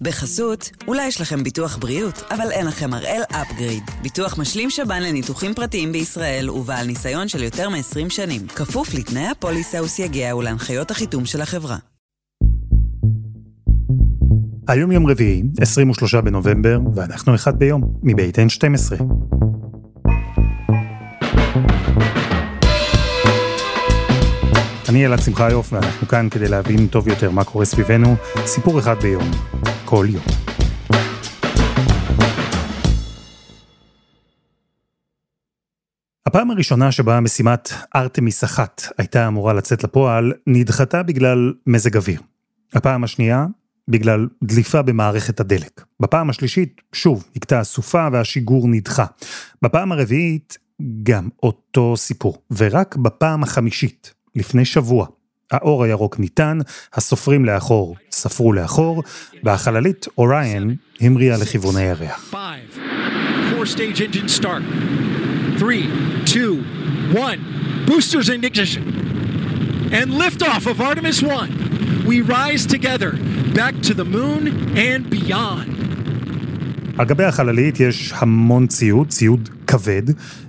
בחסות, אולי יש לכם ביטוח בריאות, אבל אין לכם הראל אפגריד. ביטוח משלים שב"ן לניתוחים פרטיים בישראל ובעל ניסיון של יותר מ-20 שנים. כפוף לתנאי הפוליסה וסייגיה ולהנחיות החיתום של החברה. היום יום רביעי, 23 בנובמבר, ואנחנו אחד ביום, מבית N12. אני אלעד שמחיוף, ואנחנו כאן כדי להבין טוב יותר מה קורה סביבנו, סיפור אחד ביום, כל יום. הפעם הראשונה שבה משימת ארתמיס אחת הייתה אמורה לצאת לפועל, נדחתה בגלל מזג אוויר. הפעם השנייה, בגלל דליפה במערכת הדלק. בפעם השלישית, שוב, הכתה הסופה והשיגור נדחה. בפעם הרביעית, גם אותו סיפור. ורק בפעם החמישית, לפני שבוע, האור הירוק ניתן, הסופרים לאחור ספרו לאחור, והחללית אוריין המריאה לכיוון הירח. Boosters in ignition. And liftoff of Artemis 1. We rise together back to the moon and beyond. על גבי החללית יש המון ציוד, ציוד כבד,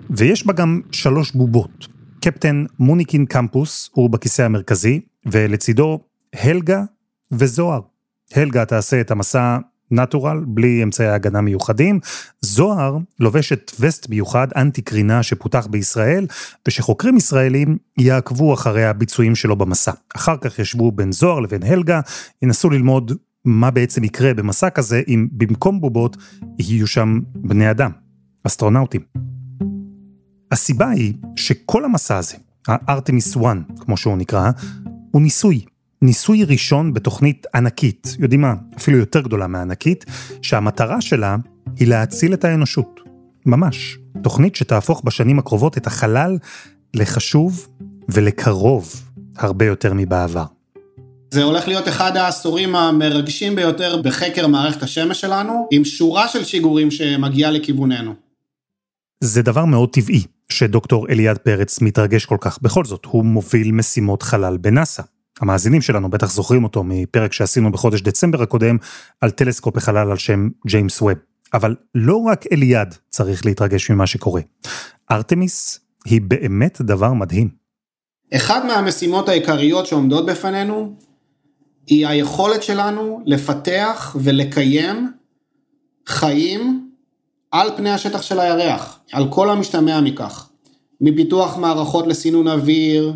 ויש בה גם שלוש בובות. קפטן מוניקין קמפוס הוא בכיסא המרכזי, ולצידו הלגה וזוהר. הלגה תעשה את המסע נטורל, בלי אמצעי הגנה מיוחדים. זוהר לובשת וסט מיוחד, אנטי קרינה שפותח בישראל, ושחוקרים ישראלים יעקבו אחרי הביצועים שלו במסע. אחר כך ישבו בין זוהר לבין הלגה, ינסו ללמוד מה בעצם יקרה במסע כזה אם במקום בובות יהיו שם בני אדם, אסטרונאוטים. הסיבה היא שכל המסע הזה, הארתמיס 1, כמו שהוא נקרא, הוא ניסוי. ניסוי ראשון בתוכנית ענקית, יודעים מה, אפילו יותר גדולה מהענקית, שהמטרה שלה היא להציל את האנושות. ממש. תוכנית שתהפוך בשנים הקרובות את החלל לחשוב ולקרוב הרבה יותר מבעבר. זה הולך להיות אחד העשורים המרגשים ביותר בחקר מערכת השמש שלנו, עם שורה של שיגורים שמגיעה לכיווננו. זה דבר מאוד טבעי שדוקטור אליעד פרץ מתרגש כל כך. בכל זאת, הוא מוביל משימות חלל בנאסא. המאזינים שלנו בטח זוכרים אותו מפרק שעשינו בחודש דצמבר הקודם על טלסקופ החלל על שם ג'יימס ווב. אבל לא רק אליעד צריך להתרגש ממה שקורה. ארתמיס היא באמת דבר מדהים. אחד מהמשימות העיקריות שעומדות בפנינו היא היכולת שלנו לפתח ולקיים חיים על פני השטח של הירח, על כל המשתמע מכך. מפיתוח מערכות לסינון אוויר,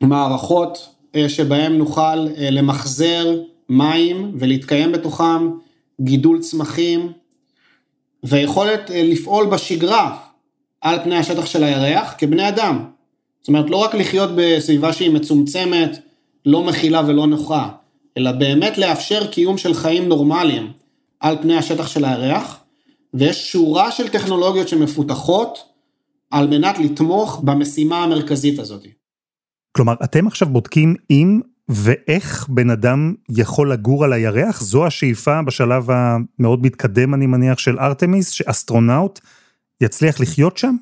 מערכות אה, שבהם נוכל אה, למחזר מים ולהתקיים בתוכם, גידול צמחים, ויכולת אה, לפעול בשגרה על פני השטח של הירח כבני אדם. זאת אומרת, לא רק לחיות בסביבה שהיא מצומצמת, לא מכילה ולא נוחה, אלא באמת לאפשר קיום של חיים נורמליים על פני השטח של הירח, ויש שורה של טכנולוגיות שמפותחות על מנת לתמוך במשימה המרכזית הזאת. כלומר, אתם עכשיו בודקים אם ואיך בן אדם יכול לגור על הירח? זו השאיפה בשלב המאוד מתקדם, אני מניח, של ארתמיס, שאסטרונאוט יצליח לחיות שם?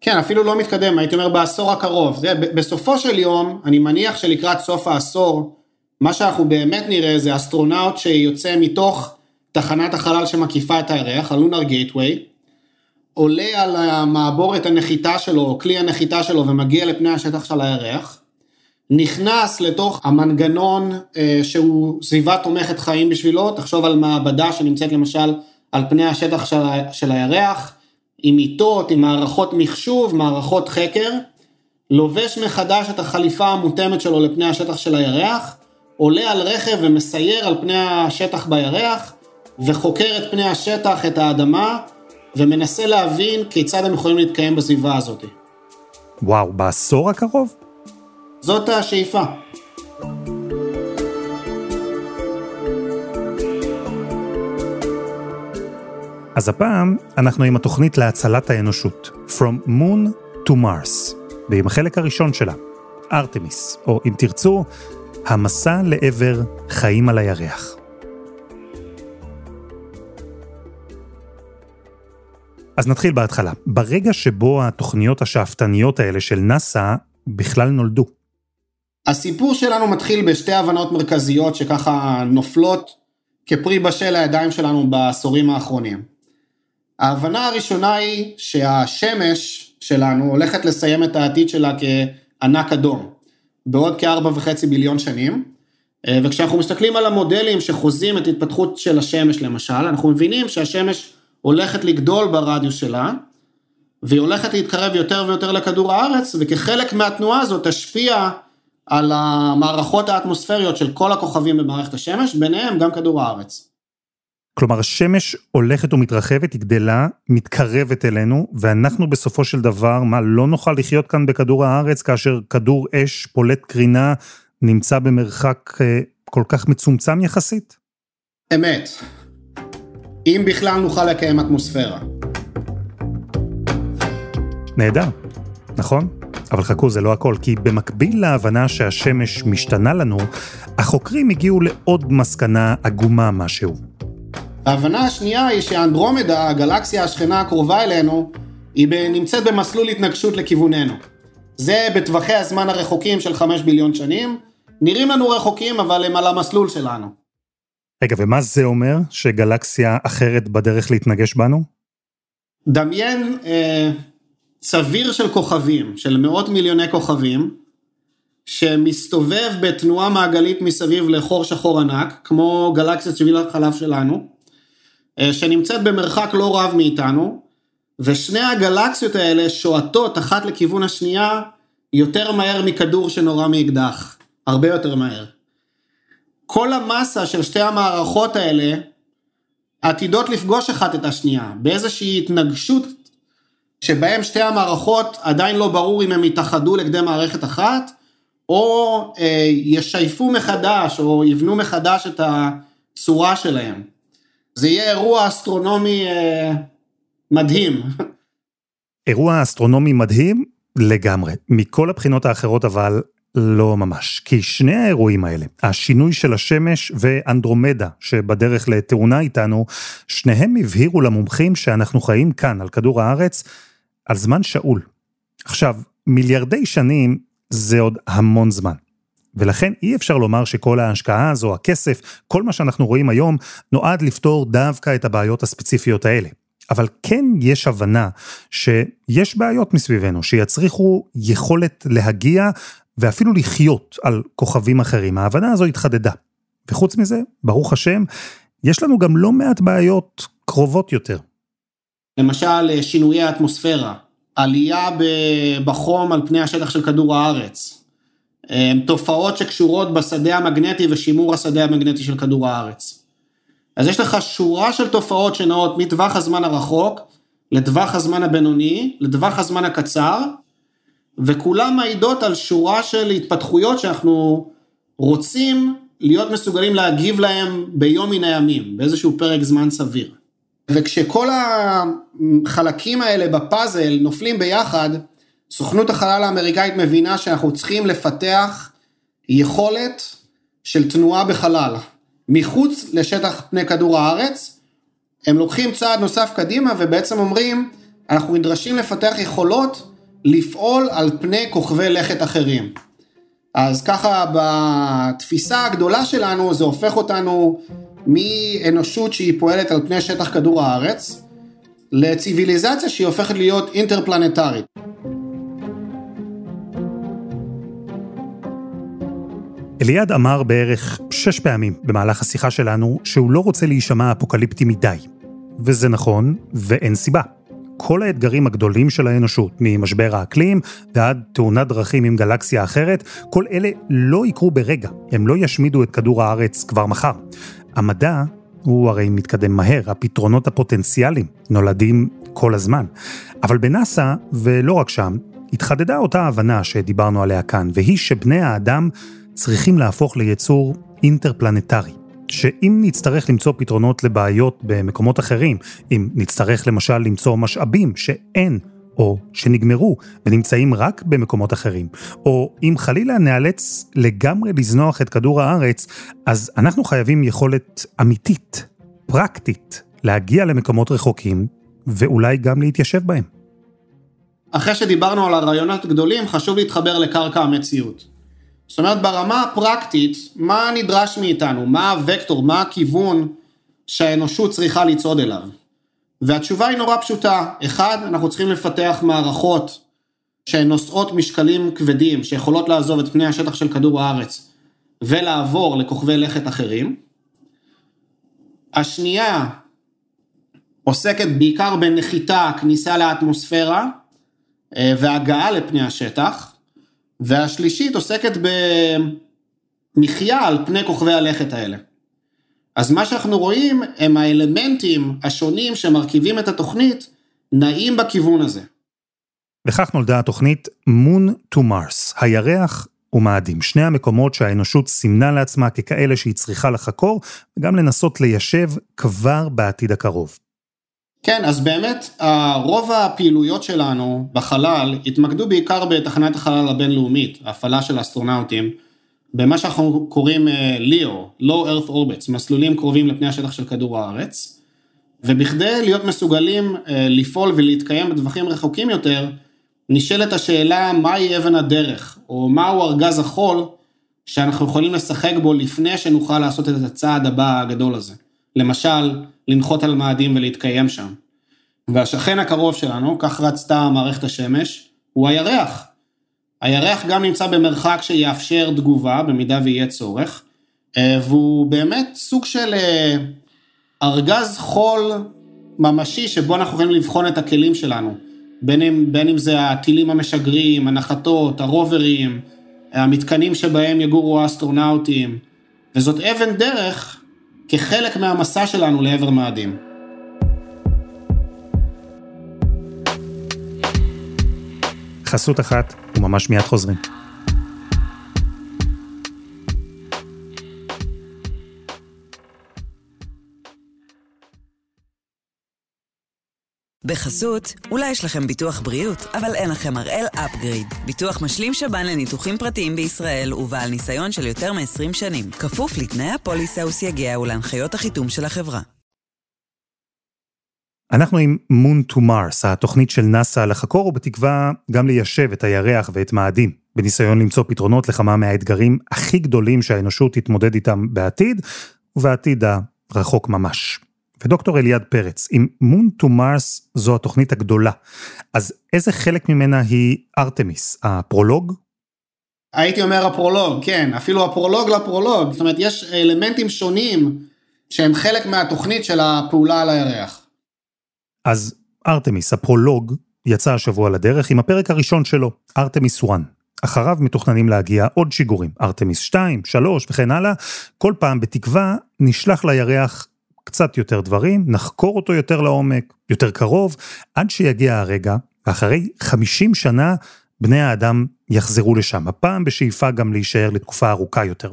כן, אפילו לא מתקדם, הייתי אומר בעשור הקרוב. זה, בסופו של יום, אני מניח שלקראת סוף העשור, מה שאנחנו באמת נראה זה אסטרונאוט שיוצא מתוך תחנת החלל שמקיפה את הירח, הלונר גייטווי, עולה על המעבורת הנחיתה שלו, או כלי הנחיתה שלו, ומגיע לפני השטח של הירח, נכנס לתוך המנגנון אה, שהוא סביבה תומכת חיים בשבילו, תחשוב על מעבדה שנמצאת למשל על פני השטח של, של הירח, עם מיטות, עם מערכות מחשוב, מערכות חקר, לובש מחדש את החליפה המותאמת שלו לפני השטח של הירח, עולה על רכב ומסייר על פני השטח בירח, וחוקר את פני השטח, את האדמה, ומנסה להבין כיצד הם יכולים להתקיים בסביבה הזאת. וואו, בעשור הקרוב? זאת השאיפה. אז הפעם אנחנו עם התוכנית להצלת האנושות, From Moon to Mars, ועם החלק הראשון שלה, ארתמיס, או אם תרצו, המסע לעבר חיים על הירח. אז נתחיל בהתחלה. ברגע שבו התוכניות השאפתניות האלה של נאס"א בכלל נולדו. הסיפור שלנו מתחיל בשתי הבנות מרכזיות שככה נופלות כפרי בשל לידיים שלנו בעשורים האחרונים. ההבנה הראשונה היא שהשמש שלנו הולכת לסיים את העתיד שלה כענק אדום, בעוד כארבע וחצי ביליון שנים, אה, וכשאנחנו מסתכלים על המודלים שחוזים את התפתחות של השמש למשל, אנחנו מבינים שהשמש הולכת לגדול ברדיוס שלה, והיא הולכת להתקרב יותר ויותר לכדור הארץ, וכחלק מהתנועה הזאת תשפיע על המערכות האטמוספריות של כל הכוכבים במערכת השמש, ביניהם גם כדור הארץ. כלומר, השמש הולכת ומתרחבת, היא גדלה, מתקרבת אלינו, ואנחנו בסופו של דבר, מה, לא נוכל לחיות כאן בכדור הארץ כאשר כדור אש פולט קרינה נמצא במרחק אה, כל כך מצומצם יחסית? אמת. אם בכלל נוכל לקיים אטמוספירה. נהדר, נכון? אבל חכו, זה לא הכל, כי במקביל להבנה שהשמש משתנה לנו, החוקרים הגיעו לעוד מסקנה עגומה משהו. ההבנה השנייה היא שאנדרומדה, הגלקסיה השכנה הקרובה אלינו, היא נמצאת במסלול התנגשות לכיווננו. זה בטווחי הזמן הרחוקים של 5 ביליון שנים, נראים לנו רחוקים אבל הם על המסלול שלנו. רגע, ומה זה אומר שגלקסיה אחרת בדרך להתנגש בנו? דמיין אה, צביר של כוכבים, של מאות מיליוני כוכבים, שמסתובב בתנועה מעגלית מסביב לחור שחור ענק, כמו גלקסיית שביל החלב שלנו, אה, שנמצאת במרחק לא רב מאיתנו, ושני הגלקסיות האלה שועטות אחת לכיוון השנייה יותר מהר מכדור שנורה מאקדח, הרבה יותר מהר. כל המסה של שתי המערכות האלה עתידות לפגוש אחת את השנייה, באיזושהי התנגשות שבהם שתי המערכות עדיין לא ברור אם הם יתאחדו לכדי מערכת אחת, או אה, ישייפו מחדש, או יבנו מחדש את הצורה שלהם. זה יהיה אירוע אסטרונומי אה, מדהים. אירוע אסטרונומי מדהים לגמרי. מכל הבחינות האחרות אבל לא ממש. כי שני האירועים האלה, השינוי של השמש ואנדרומדה שבדרך לתאונה איתנו, שניהם הבהירו למומחים שאנחנו חיים כאן על כדור הארץ על זמן שאול. עכשיו, מיליארדי שנים זה עוד המון זמן. ולכן אי אפשר לומר שכל ההשקעה הזו, הכסף, כל מה שאנחנו רואים היום, נועד לפתור דווקא את הבעיות הספציפיות האלה. אבל כן יש הבנה שיש בעיות מסביבנו, שיצריכו יכולת להגיע ואפילו לחיות על כוכבים אחרים. ההבנה הזו התחדדה. וחוץ מזה, ברוך השם, יש לנו גם לא מעט בעיות קרובות יותר. למשל, שינויי האטמוספירה, עלייה בחום על פני השטח של כדור הארץ, תופעות שקשורות בשדה המגנטי ושימור השדה המגנטי של כדור הארץ. אז יש לך שורה של תופעות שנעות מטווח הזמן הרחוק לטווח הזמן הבינוני, לטווח הזמן הקצר, וכולם מעידות על שורה של התפתחויות שאנחנו רוצים להיות מסוגלים להגיב להם ביום מן הימים, באיזשהו פרק זמן סביר. וכשכל החלקים האלה בפאזל נופלים ביחד, סוכנות החלל האמריקאית מבינה שאנחנו צריכים לפתח יכולת של תנועה בחלל, מחוץ לשטח פני כדור הארץ, הם לוקחים צעד נוסף קדימה ובעצם אומרים, אנחנו נדרשים לפתח יכולות לפעול על פני כוכבי לכת אחרים. אז ככה בתפיסה הגדולה שלנו זה הופך אותנו מאנושות שהיא פועלת על פני שטח כדור הארץ, לציוויליזציה שהיא הופכת להיות אינטרפלנטרית. אליעד אמר בערך שש פעמים במהלך השיחה שלנו שהוא לא רוצה להישמע אפוקליפטי מדי. וזה נכון, ואין סיבה. כל האתגרים הגדולים של האנושות, ממשבר האקלים ועד תאונת דרכים עם גלקסיה אחרת, כל אלה לא יקרו ברגע, הם לא ישמידו את כדור הארץ כבר מחר. המדע הוא הרי מתקדם מהר, הפתרונות הפוטנציאליים נולדים כל הזמן. אבל בנאסא, ולא רק שם, התחדדה אותה הבנה שדיברנו עליה כאן, והיא שבני האדם צריכים להפוך ליצור אינטרפלנטרי. שאם נצטרך למצוא פתרונות לבעיות במקומות אחרים, אם נצטרך למשל למצוא משאבים שאין או שנגמרו ונמצאים רק במקומות אחרים, או אם חלילה נאלץ לגמרי לזנוח את כדור הארץ, אז אנחנו חייבים יכולת אמיתית, פרקטית, להגיע למקומות רחוקים, ואולי גם להתיישב בהם. אחרי שדיברנו על הרעיונות גדולים, חשוב להתחבר לקרקע המציאות. זאת אומרת, ברמה הפרקטית, מה נדרש מאיתנו? מה הוקטור? מה הכיוון שהאנושות צריכה לצעוד אליו? והתשובה היא נורא פשוטה. אחד, אנחנו צריכים לפתח מערכות שהן נושאות משקלים כבדים, שיכולות לעזוב את פני השטח של כדור הארץ ולעבור לכוכבי לכת אחרים. השנייה עוסקת בעיקר בנחיתה, כניסה לאטמוספירה אה, והגעה לפני השטח, והשלישית עוסקת במחיה על פני כוכבי הלכת האלה. אז מה שאנחנו רואים הם האלמנטים השונים שמרכיבים את התוכנית נעים בכיוון הזה. וכך נולדה התוכנית Moon to Mars, הירח ומאדים, שני המקומות שהאנושות סימנה לעצמה ככאלה שהיא צריכה לחקור, וגם לנסות ליישב כבר בעתיד הקרוב. כן, אז באמת, רוב הפעילויות שלנו בחלל התמקדו בעיקר בתחנת החלל הבינלאומית, ההפעלה של האסטרונאוטים, במה שאנחנו קוראים ליאו, uh, Low Earth Orbits, מסלולים קרובים לפני השטח של כדור הארץ, ובכדי להיות מסוגלים uh, לפעול ולהתקיים בטווחים רחוקים יותר, נשאלת השאלה מהי אבן הדרך, או מהו ארגז החול שאנחנו יכולים לשחק בו לפני שנוכל לעשות את הצעד הבא הגדול הזה. למשל, לנחות על מאדים ולהתקיים שם. והשכן הקרוב שלנו, כך רצתה מערכת השמש, הוא הירח. הירח גם נמצא במרחק שיאפשר תגובה במידה ויהיה צורך, אה, והוא באמת סוג של אה, ארגז חול ממשי שבו אנחנו יכולים לבחון את הכלים שלנו. בין אם, בין אם זה הטילים המשגרים, הנחתות, הרוברים, המתקנים שבהם יגורו האסטרונאוטים, וזאת אבן דרך כחלק מהמסע שלנו לעבר מאדים. חסות אחת, וממש מיד חוזרים. בחסות, אולי יש לכם ביטוח בריאות, אבל אין לכם הראל אפגריד. ביטוח משלים שב"ן לניתוחים פרטיים בישראל ובעל ניסיון של יותר מ-20 שנים. כפוף לתנאי הפוליסה וסייגיה ולהנחיות החיתום של החברה. אנחנו עם Moon to Mars, התוכנית של נאס"א לחקור ובתקווה גם ליישב את הירח ואת מאדים, בניסיון למצוא פתרונות לכמה מהאתגרים הכי גדולים שהאנושות תתמודד איתם בעתיד, ובעתיד הרחוק ממש. ודוקטור אליעד פרץ, אם Moon to Mars זו התוכנית הגדולה, אז איזה חלק ממנה היא ארתמיס, הפרולוג? הייתי אומר הפרולוג, כן, אפילו הפרולוג לפרולוג, זאת אומרת יש אלמנטים שונים שהם חלק מהתוכנית של הפעולה על הירח. אז ארתמיס, הפרולוג, יצא השבוע לדרך עם הפרק הראשון שלו, ארתמיס 1. אחריו מתוכננים להגיע עוד שיגורים, ארתמיס 2, 3 וכן הלאה, כל פעם בתקווה נשלח לירח קצת יותר דברים, נחקור אותו יותר לעומק, יותר קרוב, עד שיגיע הרגע, ואחרי 50 שנה בני האדם יחזרו לשם, הפעם בשאיפה גם להישאר לתקופה ארוכה יותר.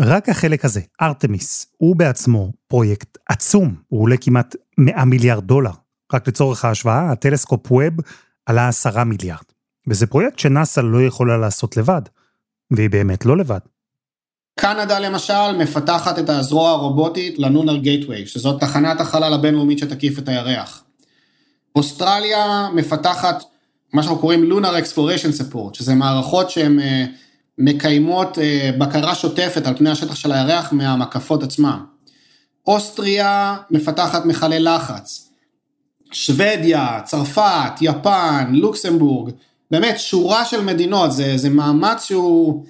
רק החלק הזה, ארתמיס, הוא בעצמו פרויקט עצום, הוא עולה כמעט 100 מיליארד דולר. רק לצורך ההשוואה, הטלסקופ ווב עלה 10 מיליארד. וזה פרויקט שנאס"א לא יכולה לעשות לבד, והיא באמת לא לבד. קנדה למשל מפתחת את הזרוע הרובוטית ל Lunar Gateway, שזאת תחנת החלל הבינלאומית שתקיף את הירח. אוסטרליה מפתחת מה שאנחנו קוראים Lunar Exploration Support, שזה מערכות שהן אה, מקיימות אה, בקרה שוטפת על פני השטח של הירח מהמקפות עצמן. אוסטריה מפתחת מכלי לחץ. שוודיה, צרפת, יפן, לוקסמבורג, באמת שורה של מדינות, זה, זה מאמץ שהוא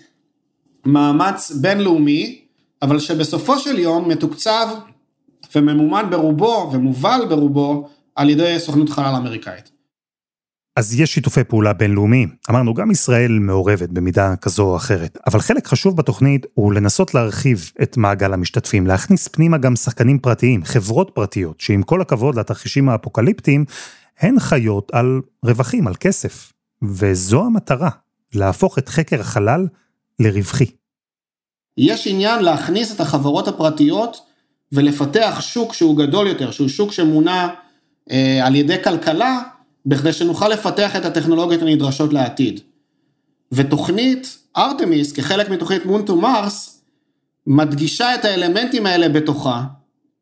מאמץ בינלאומי, אבל שבסופו של יום מתוקצב וממומן ברובו ומובל ברובו על ידי סוכנות חלל אמריקאית. אז יש שיתופי פעולה בינלאומיים. אמרנו, גם ישראל מעורבת במידה כזו או אחרת, אבל חלק חשוב בתוכנית הוא לנסות להרחיב את מעגל המשתתפים, להכניס פנימה גם שחקנים פרטיים, חברות פרטיות, שעם כל הכבוד לתרחישים האפוקליפטיים, הן חיות על רווחים, על כסף. וזו המטרה, להפוך את חקר החלל לרווחי. יש עניין להכניס את החברות הפרטיות ולפתח שוק שהוא גדול יותר, שהוא שוק שמונע אה, על ידי כלכלה, בכדי שנוכל לפתח את הטכנולוגיות הנדרשות לעתיד. ותוכנית ארתמיס, כחלק מתוכנית מונטו מרס, מדגישה את האלמנטים האלה בתוכה,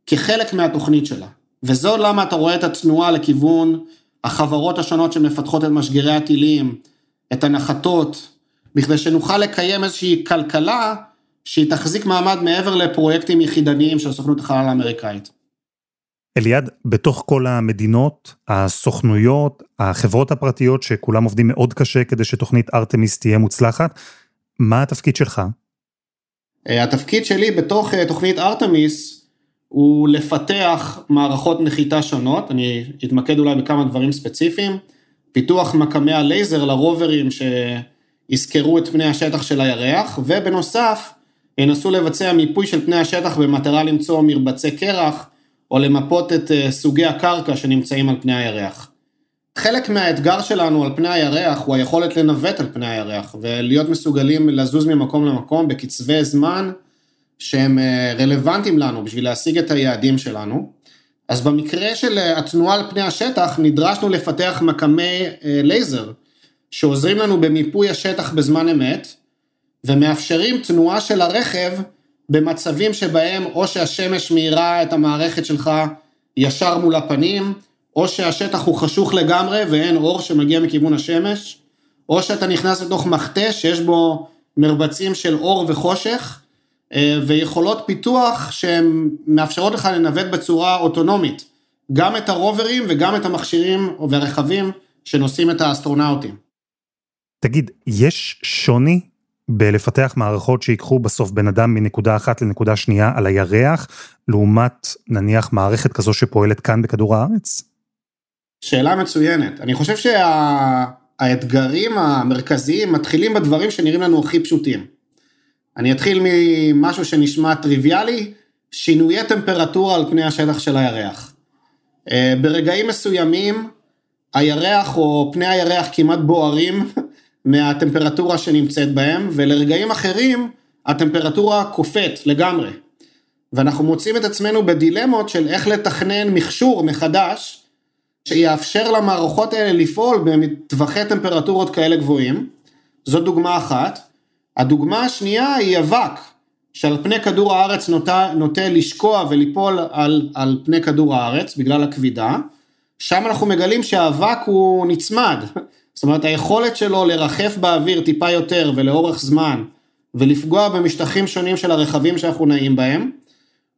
כחלק מהתוכנית שלה. וזו למה אתה רואה את התנועה לכיוון החברות השונות שמפתחות את משגרי הטילים, את הנחתות, בכדי שנוכל לקיים איזושהי כלכלה שהיא תחזיק מעמד מעבר לפרויקטים יחידניים של סוכנות החלל האמריקאית. אליעד, בתוך כל המדינות, הסוכנויות, החברות הפרטיות שכולם עובדים מאוד קשה כדי שתוכנית ארתמיס תהיה מוצלחת, מה התפקיד שלך? אה, התפקיד שלי בתוך אה, תוכנית ארתמיס הוא לפתח מערכות נחיתה שונות, אני אתמקד אולי בכמה דברים ספציפיים, פיתוח מקמי הלייזר לרוברים שיזכרו את פני השטח של הירח, ובנוסף ינסו לבצע מיפוי של פני השטח במטרה למצוא מרבצי קרח, או למפות את אה, סוגי הקרקע שנמצאים על פני הירח. חלק מהאתגר שלנו על פני הירח הוא היכולת לנווט על פני הירח ולהיות מסוגלים לזוז ממקום למקום בקצבי זמן שהם אה, רלוונטיים לנו בשביל להשיג את היעדים שלנו. אז במקרה של אה, התנועה על פני השטח נדרשנו לפתח מקמי לייזר שעוזרים לנו במיפוי השטח בזמן אמת ומאפשרים תנועה של הרכב במצבים שבהם או שהשמש מאירה את המערכת שלך ישר מול הפנים, או שהשטח הוא חשוך לגמרי ואין אור שמגיע מכיוון השמש, או שאתה נכנס לתוך מחטה שיש בו מרבצים של אור וחושך, אה, ויכולות פיתוח שהן מאפשרות לך לנווט בצורה אוטונומית, גם את הרוברים וגם את המכשירים והרכבים שנושאים את האסטרונאוטים. תגיד, יש שוני בלפתח מערכות שיקחו בסוף בן אדם מנקודה אחת לנקודה שנייה על הירח, לעומת נניח מערכת כזו שפועלת כאן בכדור הארץ? שאלה מצוינת. אני חושב שהאתגרים שה... המרכזיים מתחילים בדברים שנראים לנו הכי פשוטים. אני אתחיל ממשהו שנשמע טריוויאלי, שינויי טמפרטורה על פני השטח של הירח. אה, ברגעים מסוימים הירח או פני הירח כמעט בוערים מהטמפרטורה שנמצאת בהם, ולרגעים אחרים הטמפרטורה קופאת לגמרי. ואנחנו מוצאים את עצמנו בדילמות של איך לתכנן מכשור מחדש, שיאפשר למערכות האלה לפעול בטווחי טמפרטורות כאלה גבוהים. זו דוגמה אחת. הדוגמה השנייה היא אבק, שעל פני כדור הארץ נוטה, נוטה לשקוע וליפול על, על פני כדור הארץ בגלל הכבידה. שם אנחנו מגלים שהאבק הוא נצמד, זאת אומרת היכולת שלו לרחף באוויר טיפה יותר ולאורך זמן ולפגוע במשטחים שונים של הרכבים שאנחנו נעים בהם,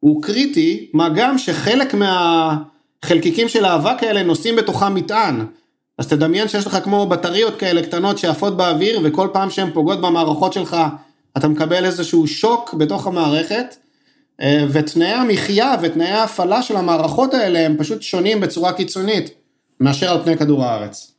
הוא קריטי, מה גם שחלק מהחלקיקים של האבק האלה נושאים בתוכם מטען. אז תדמיין שיש לך כמו בטריות כאלה קטנות שעפות באוויר וכל פעם שהן פוגעות במערכות שלך אתה מקבל איזשהו שוק בתוך המערכת אה, ותנאי המחיה ותנאי ההפעלה של המערכות האלה הם פשוט שונים בצורה קיצונית מאשר על פני כדור הארץ.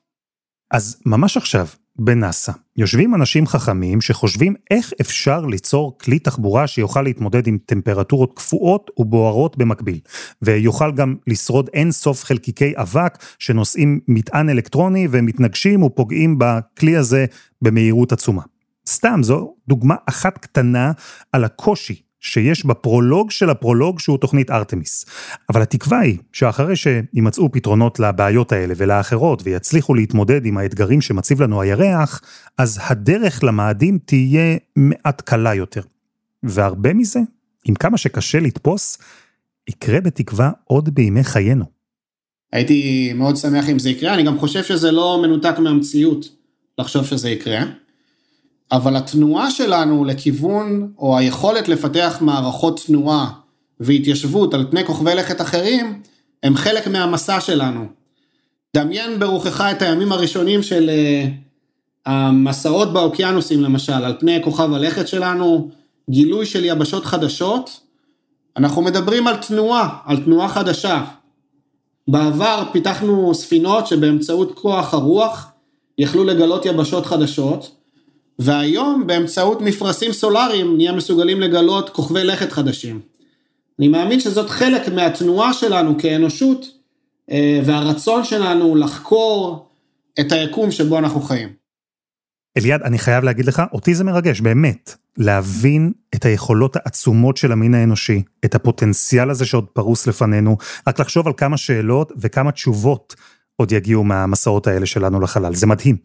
אז ממש עכשיו, בנאסא, יושבים אנשים חכמים שחושבים איך אפשר ליצור כלי תחבורה שיוכל להתמודד עם טמפרטורות קפואות ובוערות במקביל, ויוכל גם לשרוד אין סוף חלקיקי אבק שנושאים מטען אלקטרוני ומתנגשים ופוגעים בכלי הזה במהירות עצומה. סתם, זו דוגמה אחת קטנה על הקושי שיש בפרולוג של הפרולוג שהוא תוכנית ארתמיס. אבל התקווה היא שאחרי שימצאו פתרונות לבעיות האלה ולאחרות ויצליחו להתמודד עם האתגרים שמציב לנו הירח, אז הדרך למאדים תהיה מעט קלה יותר. והרבה מזה, עם כמה שקשה לתפוס, יקרה בתקווה עוד בימי חיינו. הייתי מאוד שמח אם זה יקרה, אני גם חושב שזה לא מנותק מהמציאות לחשוב שזה יקרה. אבל התנועה שלנו לכיוון, או היכולת לפתח מערכות תנועה והתיישבות על פני כוכבי לכת אחרים, הם חלק מהמסע שלנו. דמיין ברוחך את הימים הראשונים של uh, המסעות באוקיינוסים למשל, על פני כוכב הלכת שלנו, גילוי של יבשות חדשות, אנחנו מדברים על תנועה, על תנועה חדשה. בעבר פיתחנו ספינות שבאמצעות כוח הרוח יכלו לגלות יבשות חדשות, והיום באמצעות מפרשים סולאריים נהיה מסוגלים לגלות כוכבי לכת חדשים. אני מאמין שזאת חלק מהתנועה שלנו כאנושות אה, והרצון שלנו לחקור את היקום שבו אנחנו חיים. אליעד, אני חייב להגיד לך, אותי זה מרגש, באמת, להבין את היכולות העצומות של המין האנושי, את הפוטנציאל הזה שעוד פרוס לפנינו, רק לחשוב על כמה שאלות וכמה תשובות עוד יגיעו מהמסעות האלה שלנו לחלל, זה מדהים.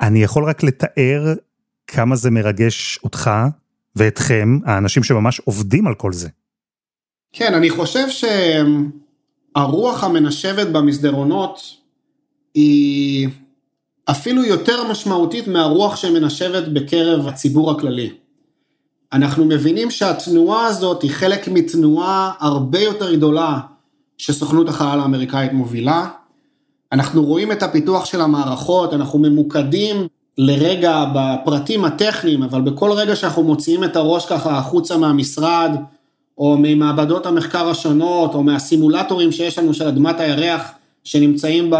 אני יכול רק לתאר כמה זה מרגש אותך ואתכם, האנשים שממש עובדים על כל זה. כן, אני חושב שהרוח המנשבת במסדרונות היא אפילו יותר משמעותית מהרוח שמנשבת בקרב הציבור הכללי. אנחנו מבינים שהתנועה הזאת היא חלק מתנועה הרבה יותר גדולה שסוכנות החלל האמריקאית מובילה. אנחנו רואים את הפיתוח של המערכות, אנחנו ממוקדים לרגע בפרטים הטכניים, אבל בכל רגע שאנחנו מוציאים את הראש ככה החוצה מהמשרד, או ממעבדות המחקר השונות, או מהסימולטורים שיש לנו של אדמת הירח, שנמצאים ב...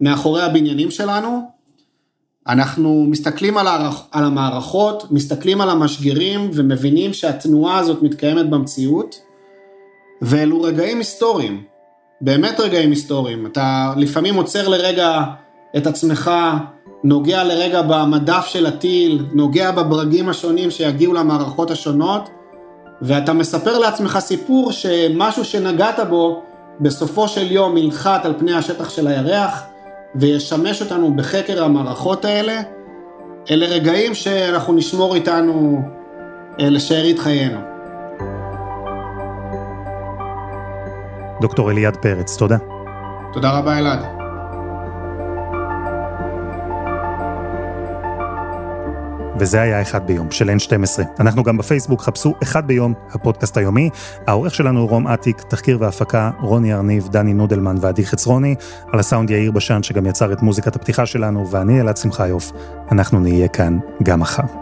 מאחורי הבניינים שלנו, אנחנו מסתכלים על, הערכ... על המערכות, מסתכלים על המשגרים ומבינים שהתנועה הזאת מתקיימת במציאות, ואלו רגעים היסטוריים, באמת רגעים היסטוריים. אתה לפעמים עוצר לרגע את עצמך, נוגע לרגע במדף של הטיל, נוגע בברגים השונים שיגיעו למערכות השונות, ואתה מספר לעצמך סיפור שמשהו שנגעת בו, בסופו של יום ינחת על פני השטח של הירח, וישמש אותנו בחקר המערכות האלה. אלה רגעים שאנחנו נשמור איתנו אה, לשארית חיינו. דוקטור אליעד פרץ, תודה. תודה רבה אלעד. וזה היה אחד ביום של N12. אנחנו גם בפייסבוק, חפשו אחד ביום, הפודקאסט היומי. העורך שלנו הוא רום אטיק, תחקיר והפקה רוני ארניב, דני נודלמן ועדי חצרוני, על הסאונד יאיר בשן שגם יצר את מוזיקת הפתיחה שלנו, ואני אלעד שמחיוף. אנחנו נהיה כאן גם מחר.